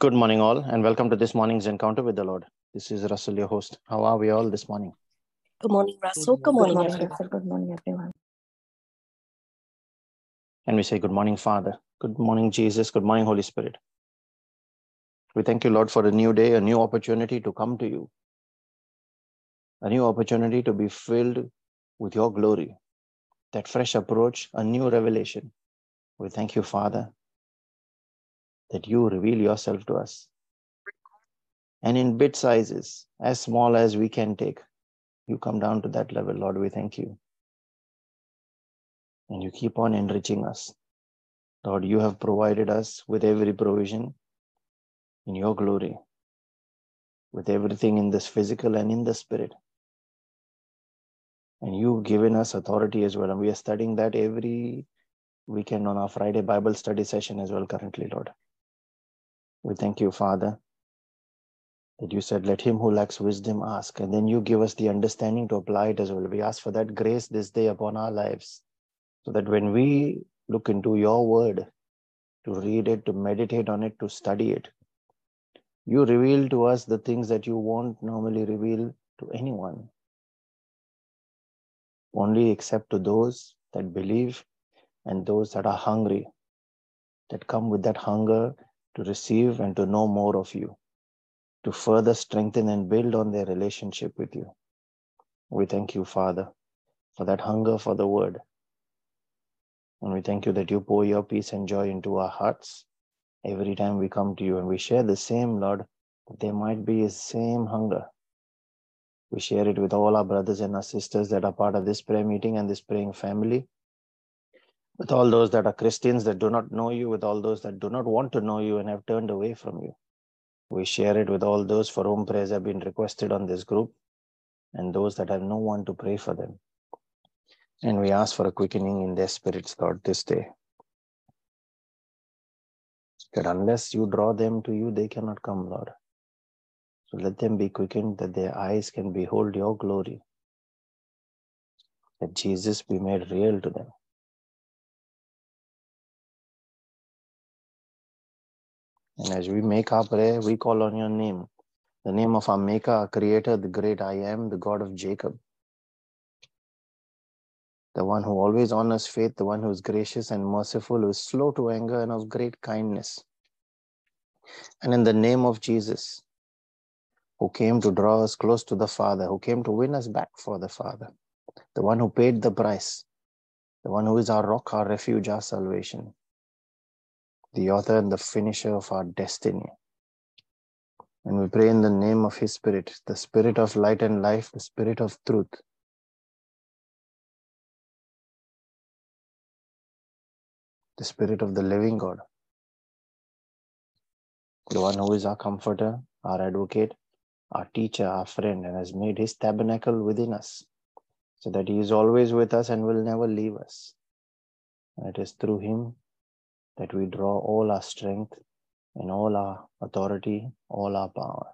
Good morning, all, and welcome to this morning's encounter with the Lord. This is Russell, your host. How are we all this morning? Good morning, Russell. Good morning, Good morning, everyone. Russell. Good morning, everyone. And we say, Good morning, Father. Good morning, Jesus. Good morning, Holy Spirit. We thank you, Lord, for a new day, a new opportunity to come to you, a new opportunity to be filled with your glory, that fresh approach, a new revelation. We thank you, Father, that you reveal yourself to us. And in bit sizes, as small as we can take, you come down to that level, Lord. We thank you. And you keep on enriching us. Lord, you have provided us with every provision in your glory, with everything in this physical and in the spirit. And you've given us authority as well. And we are studying that every weekend on our Friday Bible study session as well, currently, Lord. We thank you, Father, that you said, Let him who lacks wisdom ask. And then you give us the understanding to apply it as well. We ask for that grace this day upon our lives, so that when we look into your word, to read it, to meditate on it, to study it, you reveal to us the things that you won't normally reveal to anyone, only except to those that believe and those that are hungry, that come with that hunger to receive and to know more of you, to further strengthen and build on their relationship with you. We thank you, Father, for that hunger for the word. And we thank you that you pour your peace and joy into our hearts every time we come to you and we share the same, Lord, that there might be a same hunger. We share it with all our brothers and our sisters that are part of this prayer meeting and this praying family with all those that are Christians that do not know you, with all those that do not want to know you and have turned away from you. We share it with all those for whom prayers have been requested on this group and those that have no one to pray for them. And we ask for a quickening in their spirits, Lord, this day. That unless you draw them to you, they cannot come, Lord. So let them be quickened that their eyes can behold your glory. That Jesus be made real to them. And as we make our prayer, we call on your name, the name of our Maker, our Creator, the great I am, the God of Jacob, the one who always honors faith, the one who is gracious and merciful, who is slow to anger and of great kindness. And in the name of Jesus, who came to draw us close to the Father, who came to win us back for the Father, the one who paid the price, the one who is our rock, our refuge, our salvation, the author and the finisher of our destiny. And we pray in the name of His Spirit, the Spirit of light and life, the Spirit of truth. The Spirit of the living God, the one who is our comforter, our advocate, our teacher, our friend, and has made His tabernacle within us, so that He is always with us and will never leave us. And it is through Him that we draw all our strength and all our authority, all our power.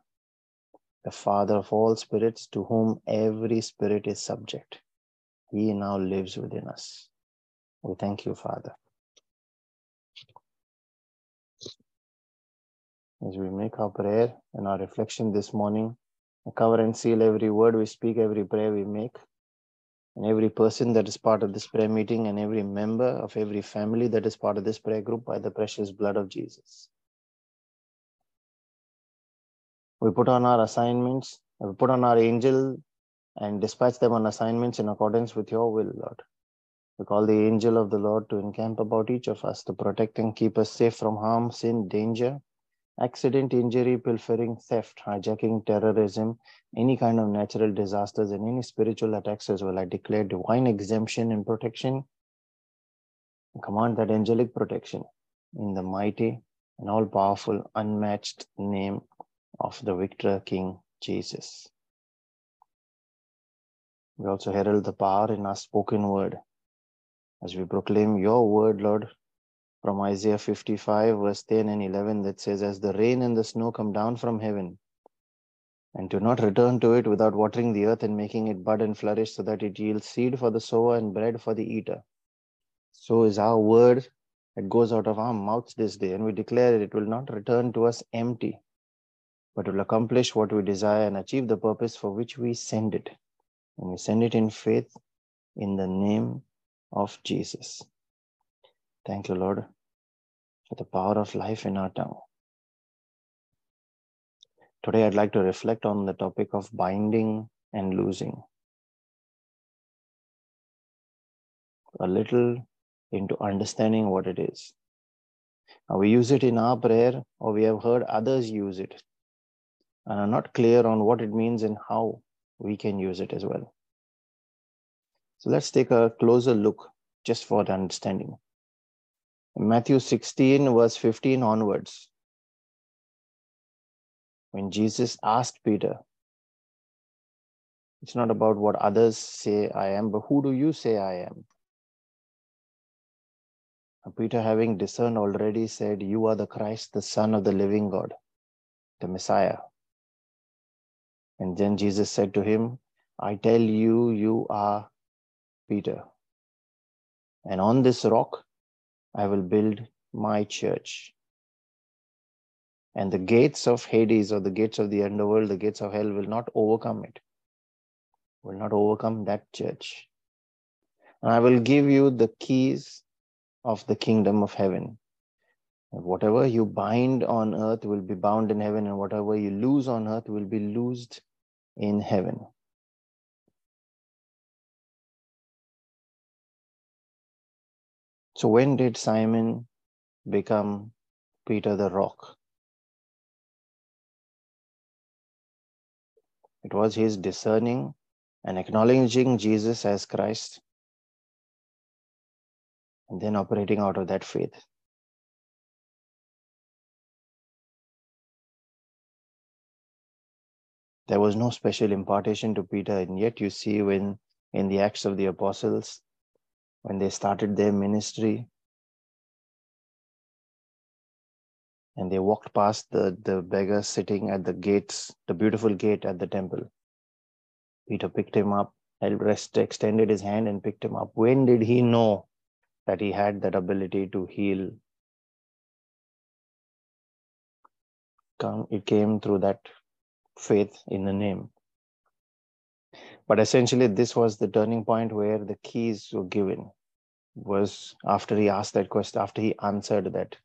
The Father of all spirits, to whom every spirit is subject, He now lives within us. We thank you, Father. As we make our prayer and our reflection this morning, cover and seal every word we speak, every prayer we make, and every person that is part of this prayer meeting, and every member of every family that is part of this prayer group by the precious blood of Jesus. We put on our assignments, we put on our angel and dispatch them on assignments in accordance with your will, Lord. We call the angel of the Lord to encamp about each of us to protect and keep us safe from harm, sin, danger, accident, injury, pilfering, theft, hijacking, terrorism, any kind of natural disasters, and any spiritual attacks as well. I declare divine exemption and protection. I command that angelic protection in the mighty and all powerful, unmatched name of the victor King Jesus. We also herald the power in our spoken word as we proclaim your word, Lord, from Isaiah 55, verse 10 and 11, that says, As the rain and the snow come down from heaven, and do not return to it without watering the earth and making it bud and flourish, so that it yields seed for the sower and bread for the eater. So is our word that goes out of our mouths this day, and we declare it will not return to us empty, but will accomplish what we desire and achieve the purpose for which we send it. And we send it in faith in the name of Jesus. Thank you, Lord, for the power of life in our tongue. Today, I'd like to reflect on the topic of binding and losing. A little into understanding what it is. Now, we use it in our prayer, or we have heard others use it, and are not clear on what it means and how we can use it as well. So, let's take a closer look just for the understanding. Matthew 16, verse 15 onwards, when Jesus asked Peter, it's not about what others say I am, but who do you say I am? And Peter, having discerned already, said, You are the Christ, the Son of the living God, the Messiah. And then Jesus said to him, I tell you, you are Peter. And on this rock I will build my church and the gates of Hades or the gates of the underworld, the gates of hell will not overcome it, will not overcome that church. And I will give you the keys of the kingdom of heaven. And whatever you bind on earth will be bound in heaven, and whatever you lose on earth will be loosed in heaven. So, when did Simon become Peter the rock? It was his discerning and acknowledging Jesus as Christ and then operating out of that faith. There was no special impartation to Peter, and yet you see when in the Acts of the Apostles, when they started their ministry, and they walked past the, the beggar sitting at the gates, the beautiful gate at the temple. Peter picked him up, rest, extended his hand and picked him up. When did he know that he had that ability to heal? Come, it came through that faith in the name. But essentially, this was the turning point where the keys were given. Was after he asked that question, after he answered that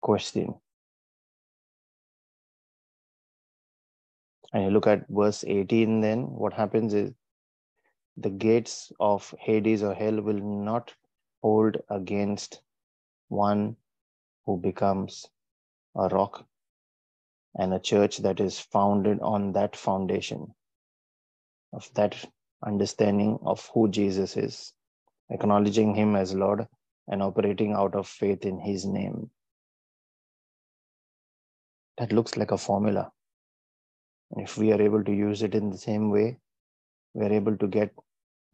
question. And you look at verse 18, then what happens is the gates of Hades or hell will not hold against one who becomes a rock and a church that is founded on that foundation of that understanding of who Jesus is, acknowledging him as Lord and operating out of faith in his name that looks like a formula. And if we are able to use it in the same way, we're able to get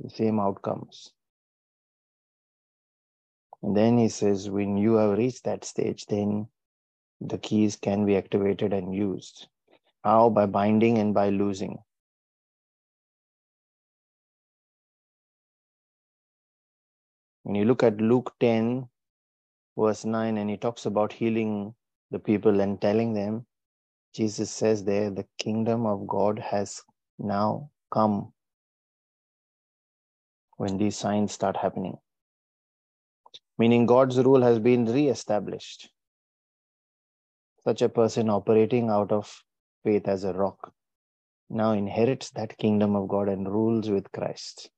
the same outcomes. And then he says, when you have reached that stage, then the keys can be activated and used. How? By binding and by loosing. When you look at Luke 10, verse 9, and he talks about healing the people and telling them, Jesus says there, the kingdom of God has now come when these signs start happening. Meaning God's rule has been re-established. Such a person operating out of faith as a rock now inherits that kingdom of God and rules with Christ.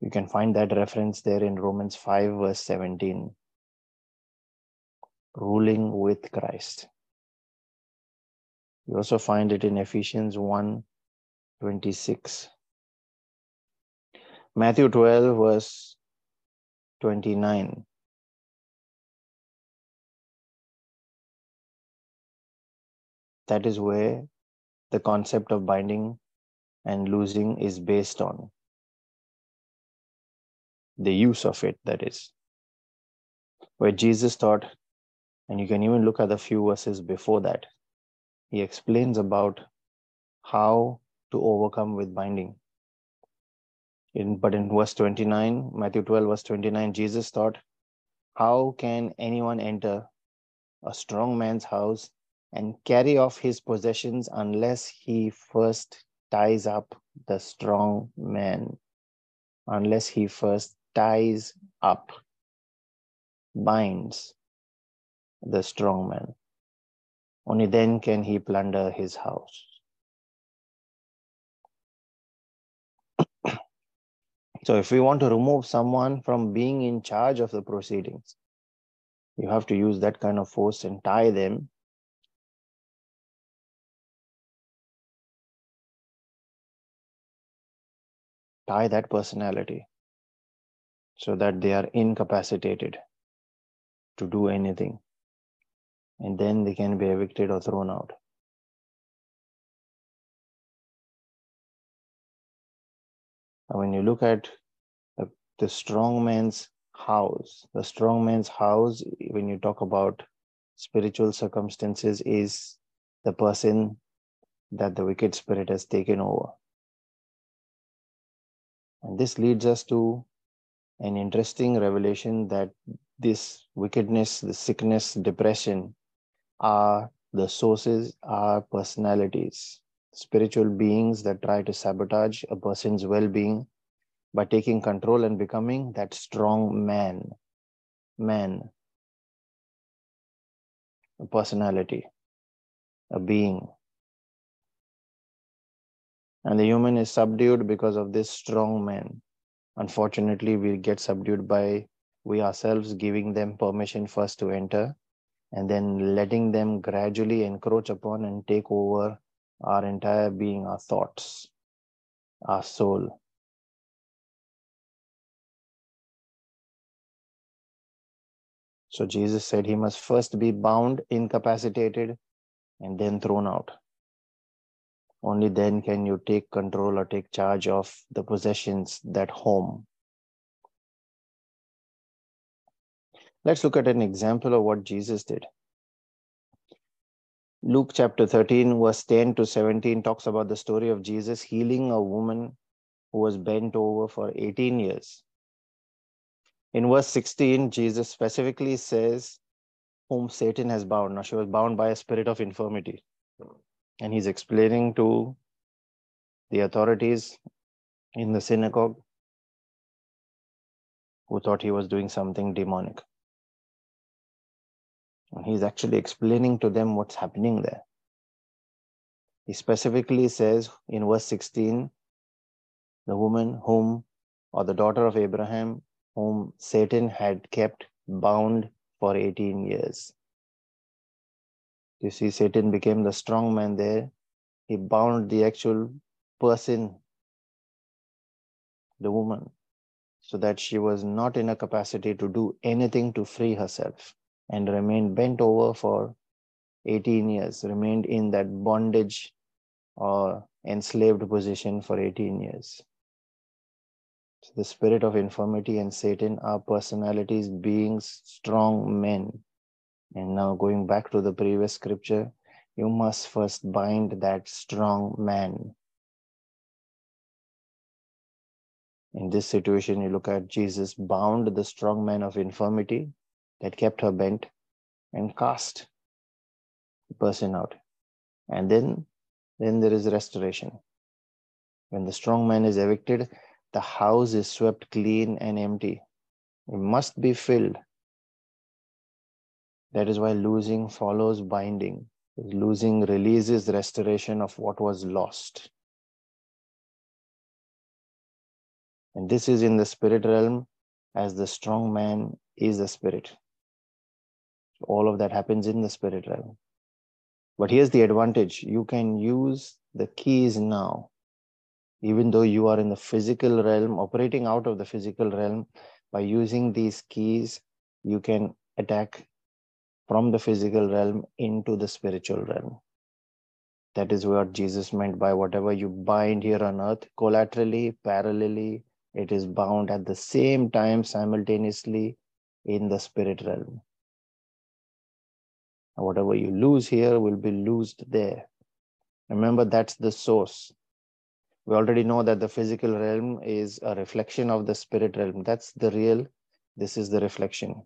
You can find that reference there in Romans 5, verse 17 ruling with Christ. You also find it in Ephesians 1 26. Matthew 12, verse 29. That is where the concept of binding and losing is based on. The use of it, that is. Where Jesus taught and you can even look at the few verses before that. He explains about how to overcome with binding. In, but in verse 29, Matthew 12, verse 29, Jesus taught, how can anyone enter a strong man's house and carry off his possessions unless he first ties up the strong man? Unless he first ties up, binds the strong man. Only then can he plunder his house. So if we want to remove someone from being in charge of the proceedings, you have to use that kind of force and tie them. Tie that personality so that they are incapacitated to do anything. And then they can be evicted or thrown out. when you look at the, the strong man's house, the strong man's house, when you talk about spiritual circumstances, is the person that the wicked spirit has taken over. And this leads us to an interesting revelation that this wickedness, the sickness, depression are the sources, are personalities spiritual beings that try to sabotage a person's well being by taking control and becoming that strong man, man, a personality, a being. And the human is subdued because of this strong man. Unfortunately, we get subdued by we ourselves giving them permission first to enter and then letting them gradually encroach upon and take over our entire being, our thoughts, our soul. So Jesus said he must first be bound, incapacitated, and then thrown out. Only then can you take control or take charge of the possessions, that home. Let's look at an example of what Jesus did. Luke chapter 13, verse 10 to 17 talks about the story of Jesus healing a woman who was bent over for 18 years. In verse 16, Jesus specifically says, Whom Satan has bound. Now, she was bound by a spirit of infirmity. And he's explaining to the authorities in the synagogue who thought he was doing something demonic. And he's actually explaining to them what's happening there. He specifically says in verse 16, the woman whom, or the daughter of Abraham, whom Satan had kept bound for 18 years. You see, Satan became the strong man there. He bound the actual person, the woman, so that she was not in a capacity to do anything to free herself and remained bent over for 18 years, remained in that bondage or enslaved position for 18 years. So the spirit of infirmity and Satan are personalities, beings, strong men. And now going back to the previous scripture, you must first bind that strong man. In this situation, you look at Jesus bound the strong man of infirmity that kept her bent and cast the person out. And then, then there is restoration. When the strong man is evicted, the house is swept clean and empty. It must be filled. That is why losing follows binding. Losing releases restoration of what was lost. And this is in the spirit realm, as the strong man is the spirit. All of that happens in the spirit realm. But here's the advantage you can use the keys now, even though you are in the physical realm, operating out of the physical realm. By using these keys, you can attack from the physical realm into the spiritual realm. That is what Jesus meant by whatever you bind here on earth, collaterally, parallelly, it is bound at the same time simultaneously in the spirit realm. Whatever you lose here will be loosed there. Remember, that's the source. We already know that the physical realm is a reflection of the spirit realm. That's the real, this is the reflection.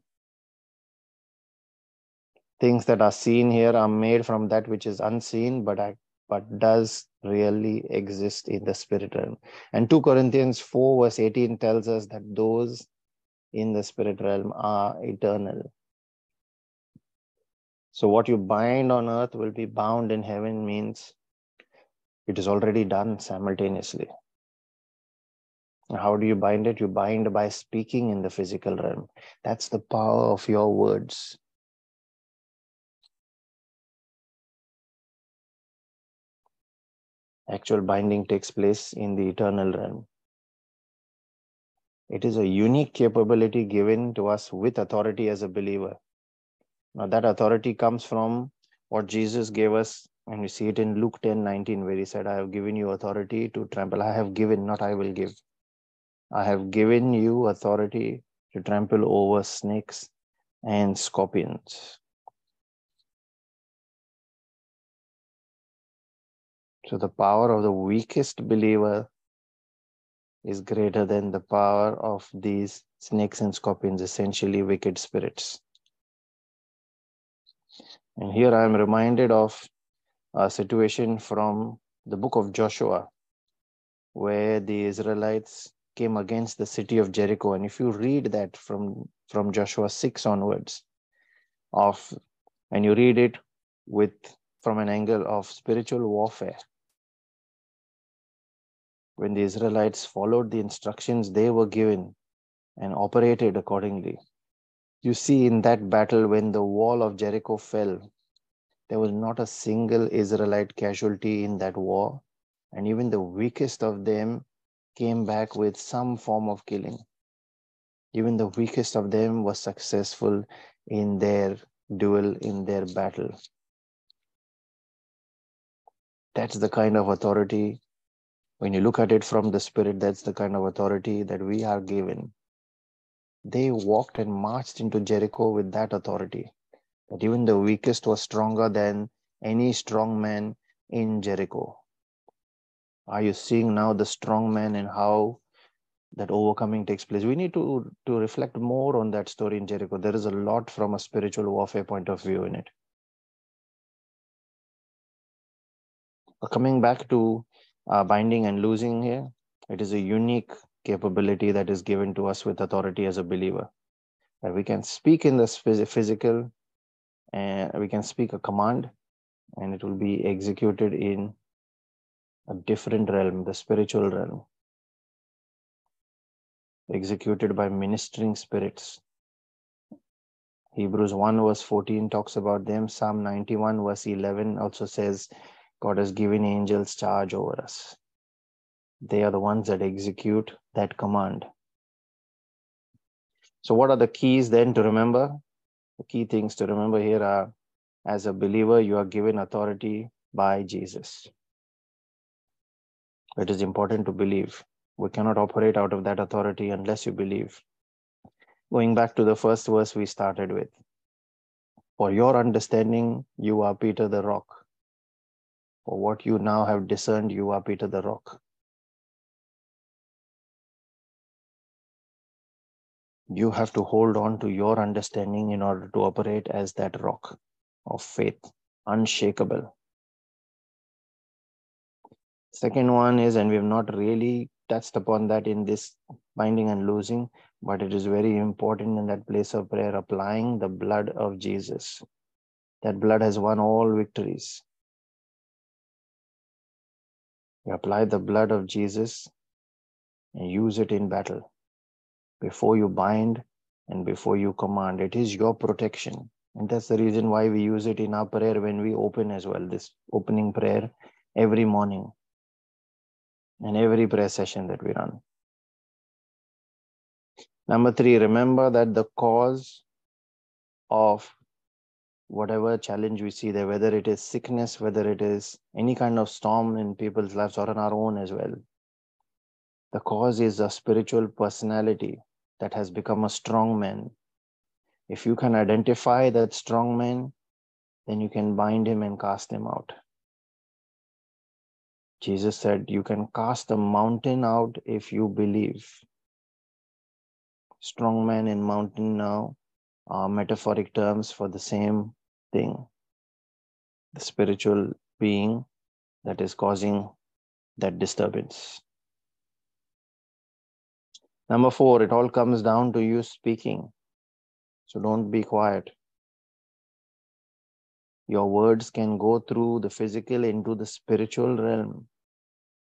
Things that are seen here are made from that which is unseen, but I, but does really exist in the spirit realm. And 2 Corinthians 4, verse 18 tells us that those in the spirit realm are eternal. So, what you bind on earth will be bound in heaven means it is already done simultaneously. How do you bind it? You bind by speaking in the physical realm. That's the power of your words. Actual binding takes place in the eternal realm. It is a unique capability given to us with authority as a believer. Now, that authority comes from what Jesus gave us, and we see it in Luke 10 19, where he said, I have given you authority to trample. I have given, not I will give. I have given you authority to trample over snakes and scorpions. So the power of the weakest believer is greater than the power of these snakes and scorpions, essentially wicked spirits. And here I am reminded of a situation from the book of Joshua, where the Israelites came against the city of Jericho. And if you read that from, from Joshua 6 onwards, of and you read it with from an angle of spiritual warfare, when the Israelites followed the instructions they were given and operated accordingly. You see, in that battle, when the wall of Jericho fell, there was not a single Israelite casualty in that war, and even the weakest of them came back with some form of killing. Even the weakest of them was successful in their duel, in their battle. That's the kind of authority when you look at it from the spirit, that's the kind of authority that we are given. They walked and marched into Jericho with that authority. That even the weakest was stronger than any strong man in Jericho. Are you seeing now the strong man and how that overcoming takes place? We need to, to reflect more on that story in Jericho. There is a lot from a spiritual warfare point of view in it. Coming back to uh, binding and loosing here. It is a unique capability that is given to us with authority as a believer. That we can speak in the physical and we can speak a command and it will be executed in a different realm, the spiritual realm, executed by ministering spirits. Hebrews 1 verse 14 talks about them. Psalm 91 verse 11 also says, God has given angels charge over us. They are the ones that execute that command. So, what are the keys then to remember? The key things to remember here are as a believer, you are given authority by Jesus. It is important to believe. We cannot operate out of that authority unless you believe. Going back to the first verse we started with For your understanding, you are Peter the rock for what you now have discerned, you are Peter the rock. You have to hold on to your understanding in order to operate as that rock of faith, unshakable. Second one is, and we have not really touched upon that in this binding and losing, but it is very important in that place of prayer, applying the blood of Jesus. That blood has won all victories. You apply the blood of Jesus and use it in battle. Before you bind and before you command, it is your protection. And that's the reason why we use it in our prayer when we open as well, this opening prayer every morning and every prayer session that we run. Number three, remember that the cause of whatever challenge we see there, whether it is sickness, whether it is any kind of storm in people's lives or in our own as well. The cause is a spiritual personality that has become a strong man. If you can identify that strong man, then you can bind him and cast him out. Jesus said, You can cast a mountain out if you believe. Strong man and mountain now are metaphoric terms for the same thing, the spiritual being that is causing that disturbance. Number four, it all comes down to you speaking. So don't be quiet. Your words can go through the physical into the spiritual realm.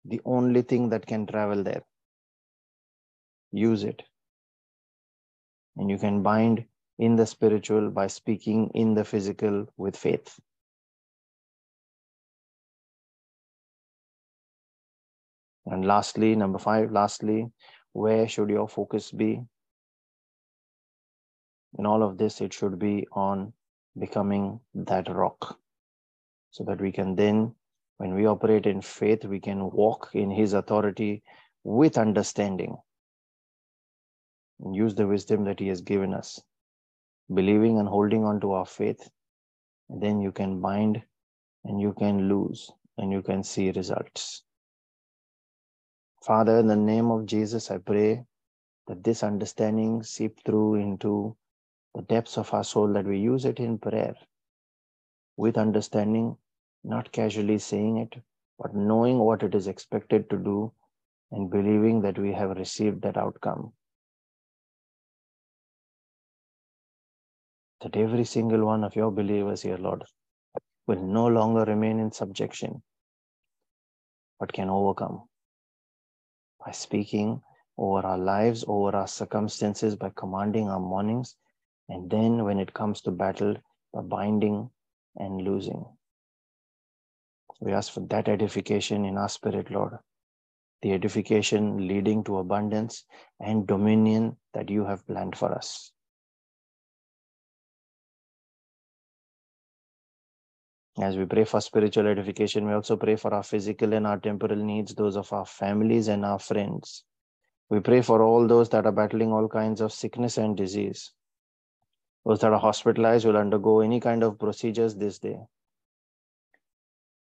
The only thing that can travel there. Use it. And you can bind in the spiritual by speaking in the physical with faith. And lastly, number five, lastly, where should your focus be? In all of this, it should be on becoming that rock so that we can then, when we operate in faith, we can walk in His authority with understanding and use the wisdom that He has given us, believing and holding on to our faith. Then you can bind and you can lose and you can see results. Father, in the name of Jesus, I pray that this understanding seep through into the depths of our soul, that we use it in prayer with understanding, not casually saying it, but knowing what it is expected to do and believing that we have received that outcome. That every single one of your believers here, Lord, will no longer remain in subjection, but can overcome by speaking over our lives, over our circumstances, by commanding our mornings, and then when it comes to battle, by binding and losing. We ask for that edification in our spirit, Lord. The edification leading to abundance and dominion that you have planned for us. As we pray for spiritual edification, we also pray for our physical and our temporal needs, those of our families and our friends. We pray for all those that are battling all kinds of sickness and disease. Those that are hospitalized will undergo any kind of procedures this day.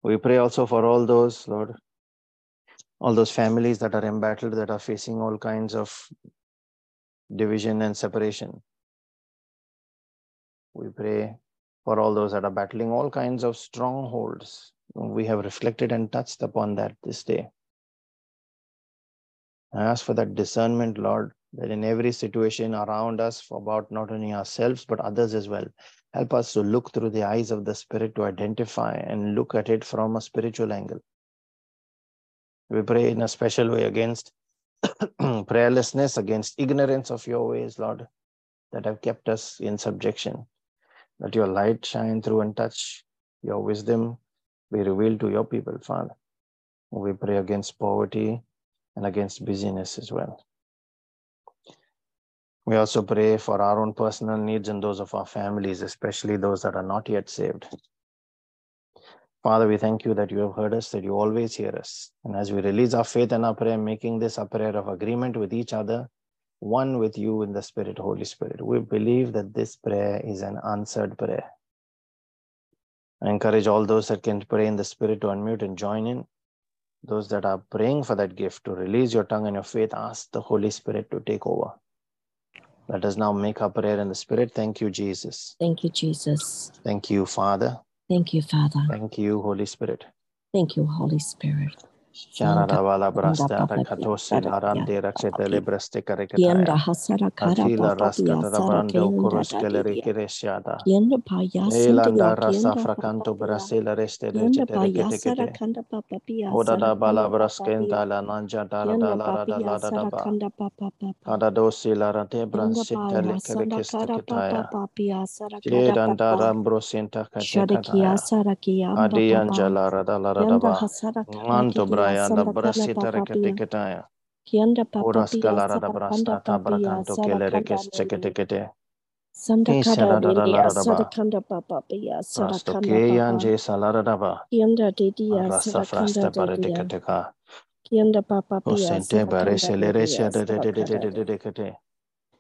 We pray also for all those, Lord, all those families that are embattled, that are facing all kinds of division and separation. We pray for all those that are battling all kinds of strongholds. We have reflected and touched upon that this day. I ask for that discernment, Lord, that in every situation around us, about not only ourselves, but others as well, help us to look through the eyes of the Spirit to identify and look at it from a spiritual angle. We pray in a special way against prayerlessness, against ignorance of your ways, Lord, that have kept us in subjection. Let your light shine through and touch your wisdom be revealed to your people, Father. We pray against poverty and against busyness as well. We also pray for our own personal needs and those of our families, especially those that are not yet saved. Father, we thank you that you have heard us, that you always hear us. And as we release our faith and our prayer, making this a prayer of agreement with each other, one with you in the Spirit, Holy Spirit. We believe that this prayer is an answered prayer. I encourage all those that can pray in the Spirit to unmute and join in. Those that are praying for that gift to release your tongue and your faith, ask the Holy Spirit to take over. Let us now make our prayer in the Spirit. Thank you, Jesus. Thank you, Jesus. Thank you, Father. Thank you, Father. Thank you, Holy Spirit. Thank you, Holy Spirit. Shararavala brasta rakatosi larande raksetele breste Kienda karekataya. hasara kara Atila raskata rabando kienda kuruskeleri dadidia. kiresiada. Kienda pa yasente Elanda rasa kienda fracanto papa pia. brasila reste Kienda pa rechetere yasara ketekete. kanda papa pia Oda da bala braskenta la nanja dara Kienda da la da la da da ba. kanda papa papa. Ada dosi la rate bransita le yasanda kara papa kerekesteketaya. papa pia sara kara Jedanda rambrosinta Shada kia katekataya. sara kiamba Adianja papa. la rada la Kienda ba. Manto kia sanda kana brasita reketeketaya. Kianda papa Uraska pia la rada sara kanda brasta papia tabrakanto sara kele kanda rekes Sandakada Isela da da la Lilia rada ba. Sadakanda Papa Pia Sadakanda keyan Papa je salarada ba. Kianda Rasa Sadakanda. Kianda Papa Pia Osente Sadakanda barese Didia leresia de de de de de Sadakada de de de.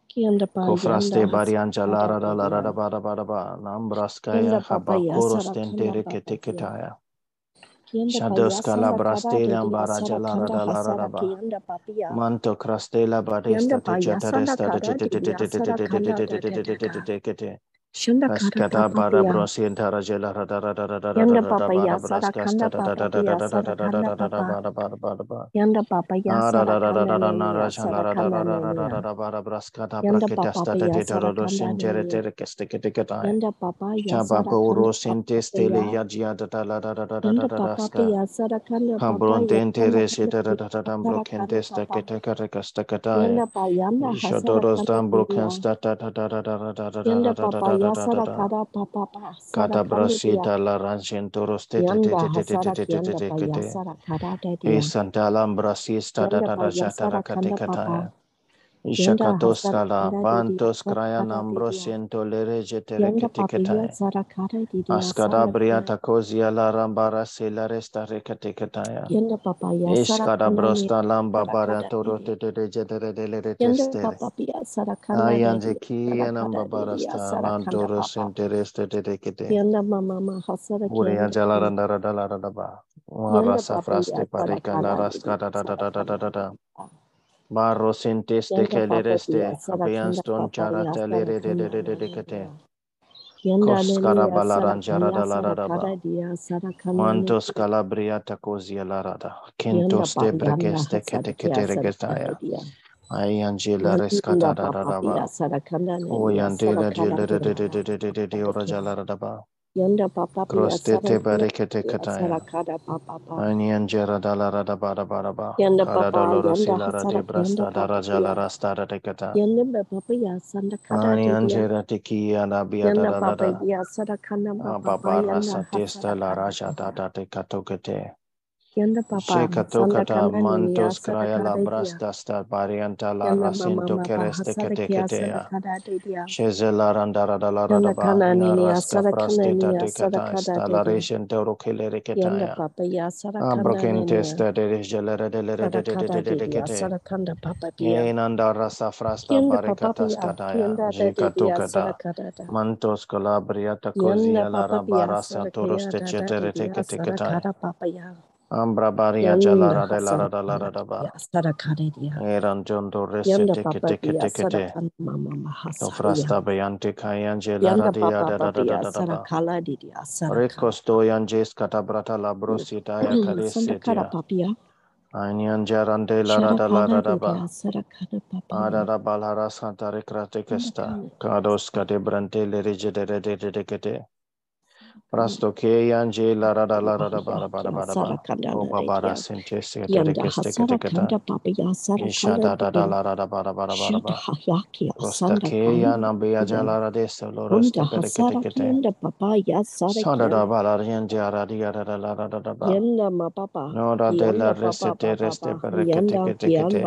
Kianda Pa Kofraste Yanda barianja Hasakada lara da la ra da Didia ba da da. Nambraskaya Ya habakuros Sadakanda tentere Papa kete Pia ketaya. Kianda Pa Ya Shadoska la Sadakada braste Didia lambaraja lara Sadakanda da la ra da Hasara ba. Kianda Papia Manto crastela Kianda baresta Pa te Ya chataresta de Shanda Kaskata bara rajela Yanda sada kanda sada kanda Ah, sada kanda sada kanda bara braskata de rodo tere keste kete sada kanda uro sente stele da da da da da da da da sada kanda da da da da da brokente sta kete kete kanda sada kanda papa pa sada Kata kanda dia. brasita la ranchentoro ste te te Yanda te te te te hasada te te te yanda te pa kete yasada kanda E dia. santalam brasista da Yanda da pa da shata da yasada kate kanda kataya papa. Yanda Ishakatos kala bantos kraya nambrosien tolere jetere ketiketai. Askada briata kozia la rambara sela resta reketiketaya. Ishkada brosta lamba baratoro tetere jetere delere teste. ki kiya namba barasta mantoro sentereste tetekete. Uriya da radala radaba. Marasa fraste parika la raskada da da da da da da da papa. Barro sinteste Yanda papa dia kelereste, sada kanda abianston papa dia charata lere de de de de de kete. dia. Yanda Koskara nenia balaran sarakaya jarada la sarakara radaba. dia sarakana Mantos calabria takozia la rada. Yanda Kentos pa te yanda brekeste kete hasarakia kete sarakara regetaya. dia. Ayangela Yanda rescata da pa papia radaba. Oyandela sarakara jele de de dia. de de de de de de orajala radaba. Yanda pa papia Yanda papa kataya. Anyan dalara da bara bara ba. Yanda papa silara de brasta daraja la rasta da tekata. Yanda papa ya sanda kada. Anyan da da da. Papa sada rasa testa la raja da da kete. Yanda papa Shekatokata mantos kraya la brasta star barianta la te kereste keteketea. Shezela randara da la rada ba na rasta prastita tekata sta la reshen toro kelere ketaya. Ambrokente sta de rejelere de lere de de de de de ketea. Yenanda rasa frasta barikata skadaya. Shekatokata mantos kalabriata kozia la rabarasa toros te cetere teketaya. Ambra baria jala rada la rada la rada ba. Eran jondo rese teke teke teke te. Ofrasta bayante kayan jela radia da da da da da ba. Rekos doyan jes katabrata la brosita ya karese tia. Anyan jarande la rada la rada ba. Arada balhara santa rekrate kesta. Kados kate brante le rije de de de de de kete. Prasto ke yanje la ra ra la ra ra ba ra ba ra ba ra ba. O ba ba ra sin te se te te ke te ke te ke ta. Isha da da da la ra ra ba ra ba ra ba ra ba. Prosta ke ya na be ya ja la ra de se lo ra ste pe te ke te ke te. Sa da da ba la ra yan ja ra di ya ra ra la ra ra ba. Yenda ma pa pa. No ra de la re se te re ste pe te ke te ke te ke te.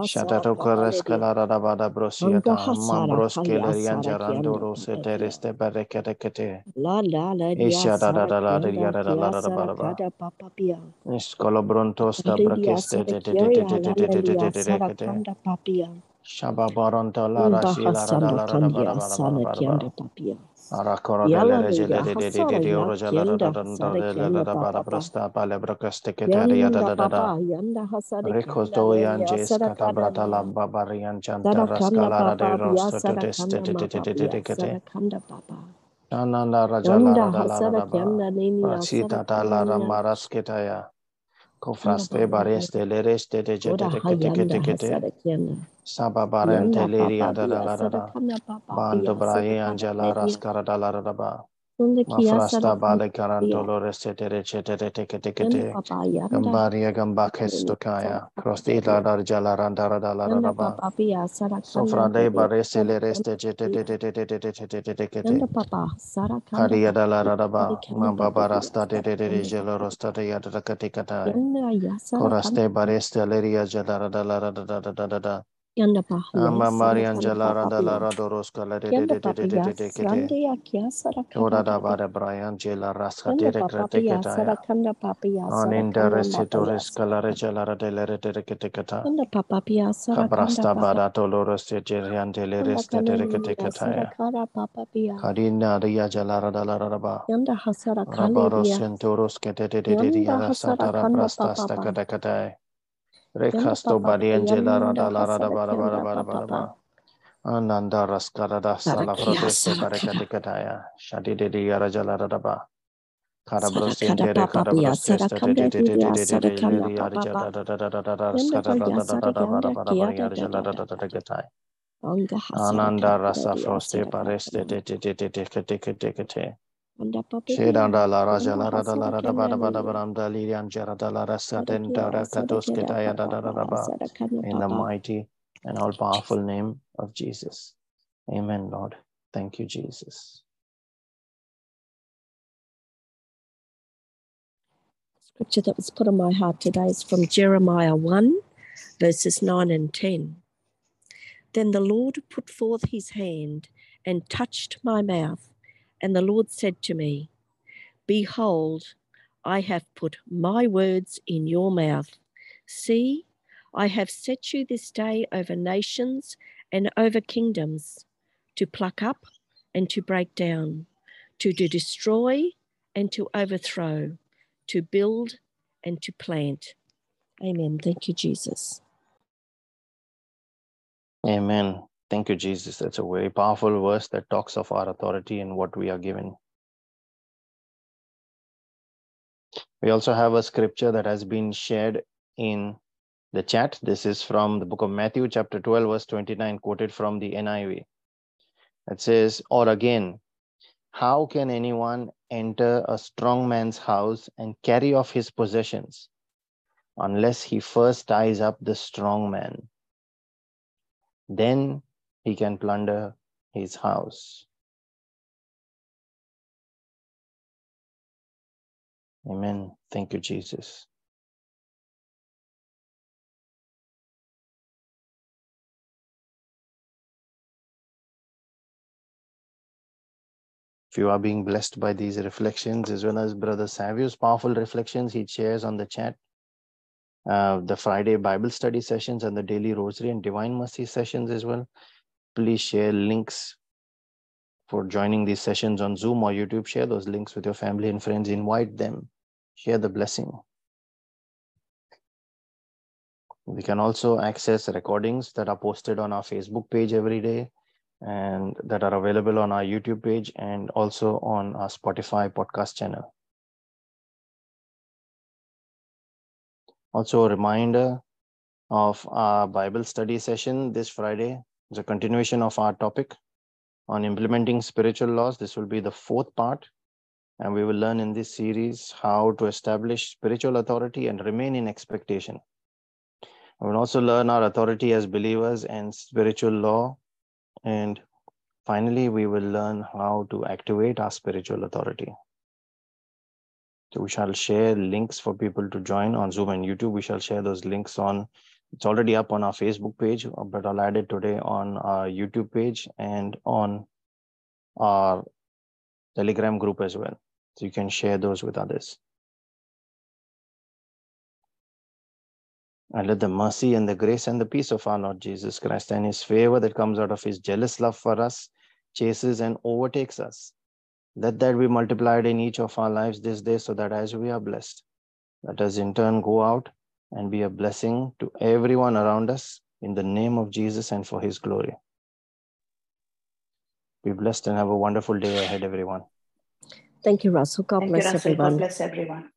Sha da to ka res ka la ra ra ba da bro si ya ta. Ma bro ske le yan ja ra do ro se te re ste pe te ke te ke te. La la la Thank you. Rasidadalara Marasketaya. Mafrasta bale karan dolores cetere cetere teke teke te. Gambaria gamba kesto kaya. Krosti iladar jalaran daradala raba. Sofrande bare selere ste cetere teke teke teke teke te. Kariya dala raba. Mamba barasta te te te te jelorosta te yadra katikata. Koraste bare seleria jadaradala radadadadada. Yanda papa ya Amba Marian sadakana jala papa da la biya. radoroska la de de de de de de ya de de kete. sande ya kia sadakana Toda da bada Brian jela raska Yanda de papa biya kreteketaya. sadakana papa ya Aninda sadakana papa ya resitoris kalare sadakana. jala de le de de ketekata. Kanda papa pia sara kanda Kabrasta papa bada toloros de jerian de le kanda reste de kana nini sara ketekataya. kara papa pia Kadina ria jala da la radaba. yanda hasara dia centauros que te de de de de yanda yara hasara satara kanda brastas papa Rekasto Badiangela Rada Larada Bara Bara Bara Bara Bara Ananda Raskarada Sala Protesto Barakatikataya Shadidi Yarajala Radaba Karabrostin Dere Karabrostin Ananda Rasa Frosti de Tikete Shedanda la raja la rada la rada bada bada baranda lirian jarada la rasa denda rakatos kedaya da da da da ba. In the mighty and all powerful name of Jesus. Amen, Lord. Thank you, Jesus. Scripture that was put on my heart today is from Jeremiah 1, verses 9 and 10. Then the Lord put forth his hand and touched my mouth and the Lord said to me, Behold, I have put my words in your mouth. See, I have set you this day over nations and over kingdoms, to pluck up and to break down, to, destroy and to overthrow, to build and to plant. Amen. Thank you, Jesus. Amen. Thank you, Jesus. That's a very powerful verse that talks of our authority and what we are given. We also have a scripture that has been shared in the chat. This is from the book of Matthew, chapter 12, verse 29, quoted from the NIV. It says, Or again, how can anyone enter a strong man's house and carry off his possessions unless he first ties up the strong man? Then he can plunder his house. Amen. Thank you, Jesus. If you are being blessed by these reflections, as well as Brother Savio's powerful reflections he shares on the chat, uh, the Friday Bible study sessions and the daily rosary and divine mercy sessions as well, please share links for joining these sessions on Zoom or YouTube. Share those links with your family and friends. Invite them. Share the blessing. We can also access recordings that are posted on our Facebook page every day and that are available on our YouTube page and also on our Spotify podcast channel. Also, a reminder of our Bible study session this Friday. It's a continuation of our topic on implementing spiritual laws. This will be the fourth part. And we will learn in this series how to establish spiritual authority and remain in expectation. We will also learn our authority as believers and spiritual law. And finally, we will learn how to activate our spiritual authority. So we shall share links for people to join on Zoom and YouTube. We shall share those links on, it's already up on our Facebook page, but I'll add it today on our YouTube page and on our Telegram group as well. So you can share those with others. And let the mercy and the grace and the peace of our Lord Jesus Christ and his favor that comes out of his jealous love for us chases and overtakes us. Let that be multiplied in each of our lives this day so that as we are blessed, let us in turn go out and be a blessing to everyone around us in the name of Jesus and for his glory. Be blessed and have a wonderful day ahead, everyone. Thank you, Russell. God Thank you, bless Russell. God bless everyone.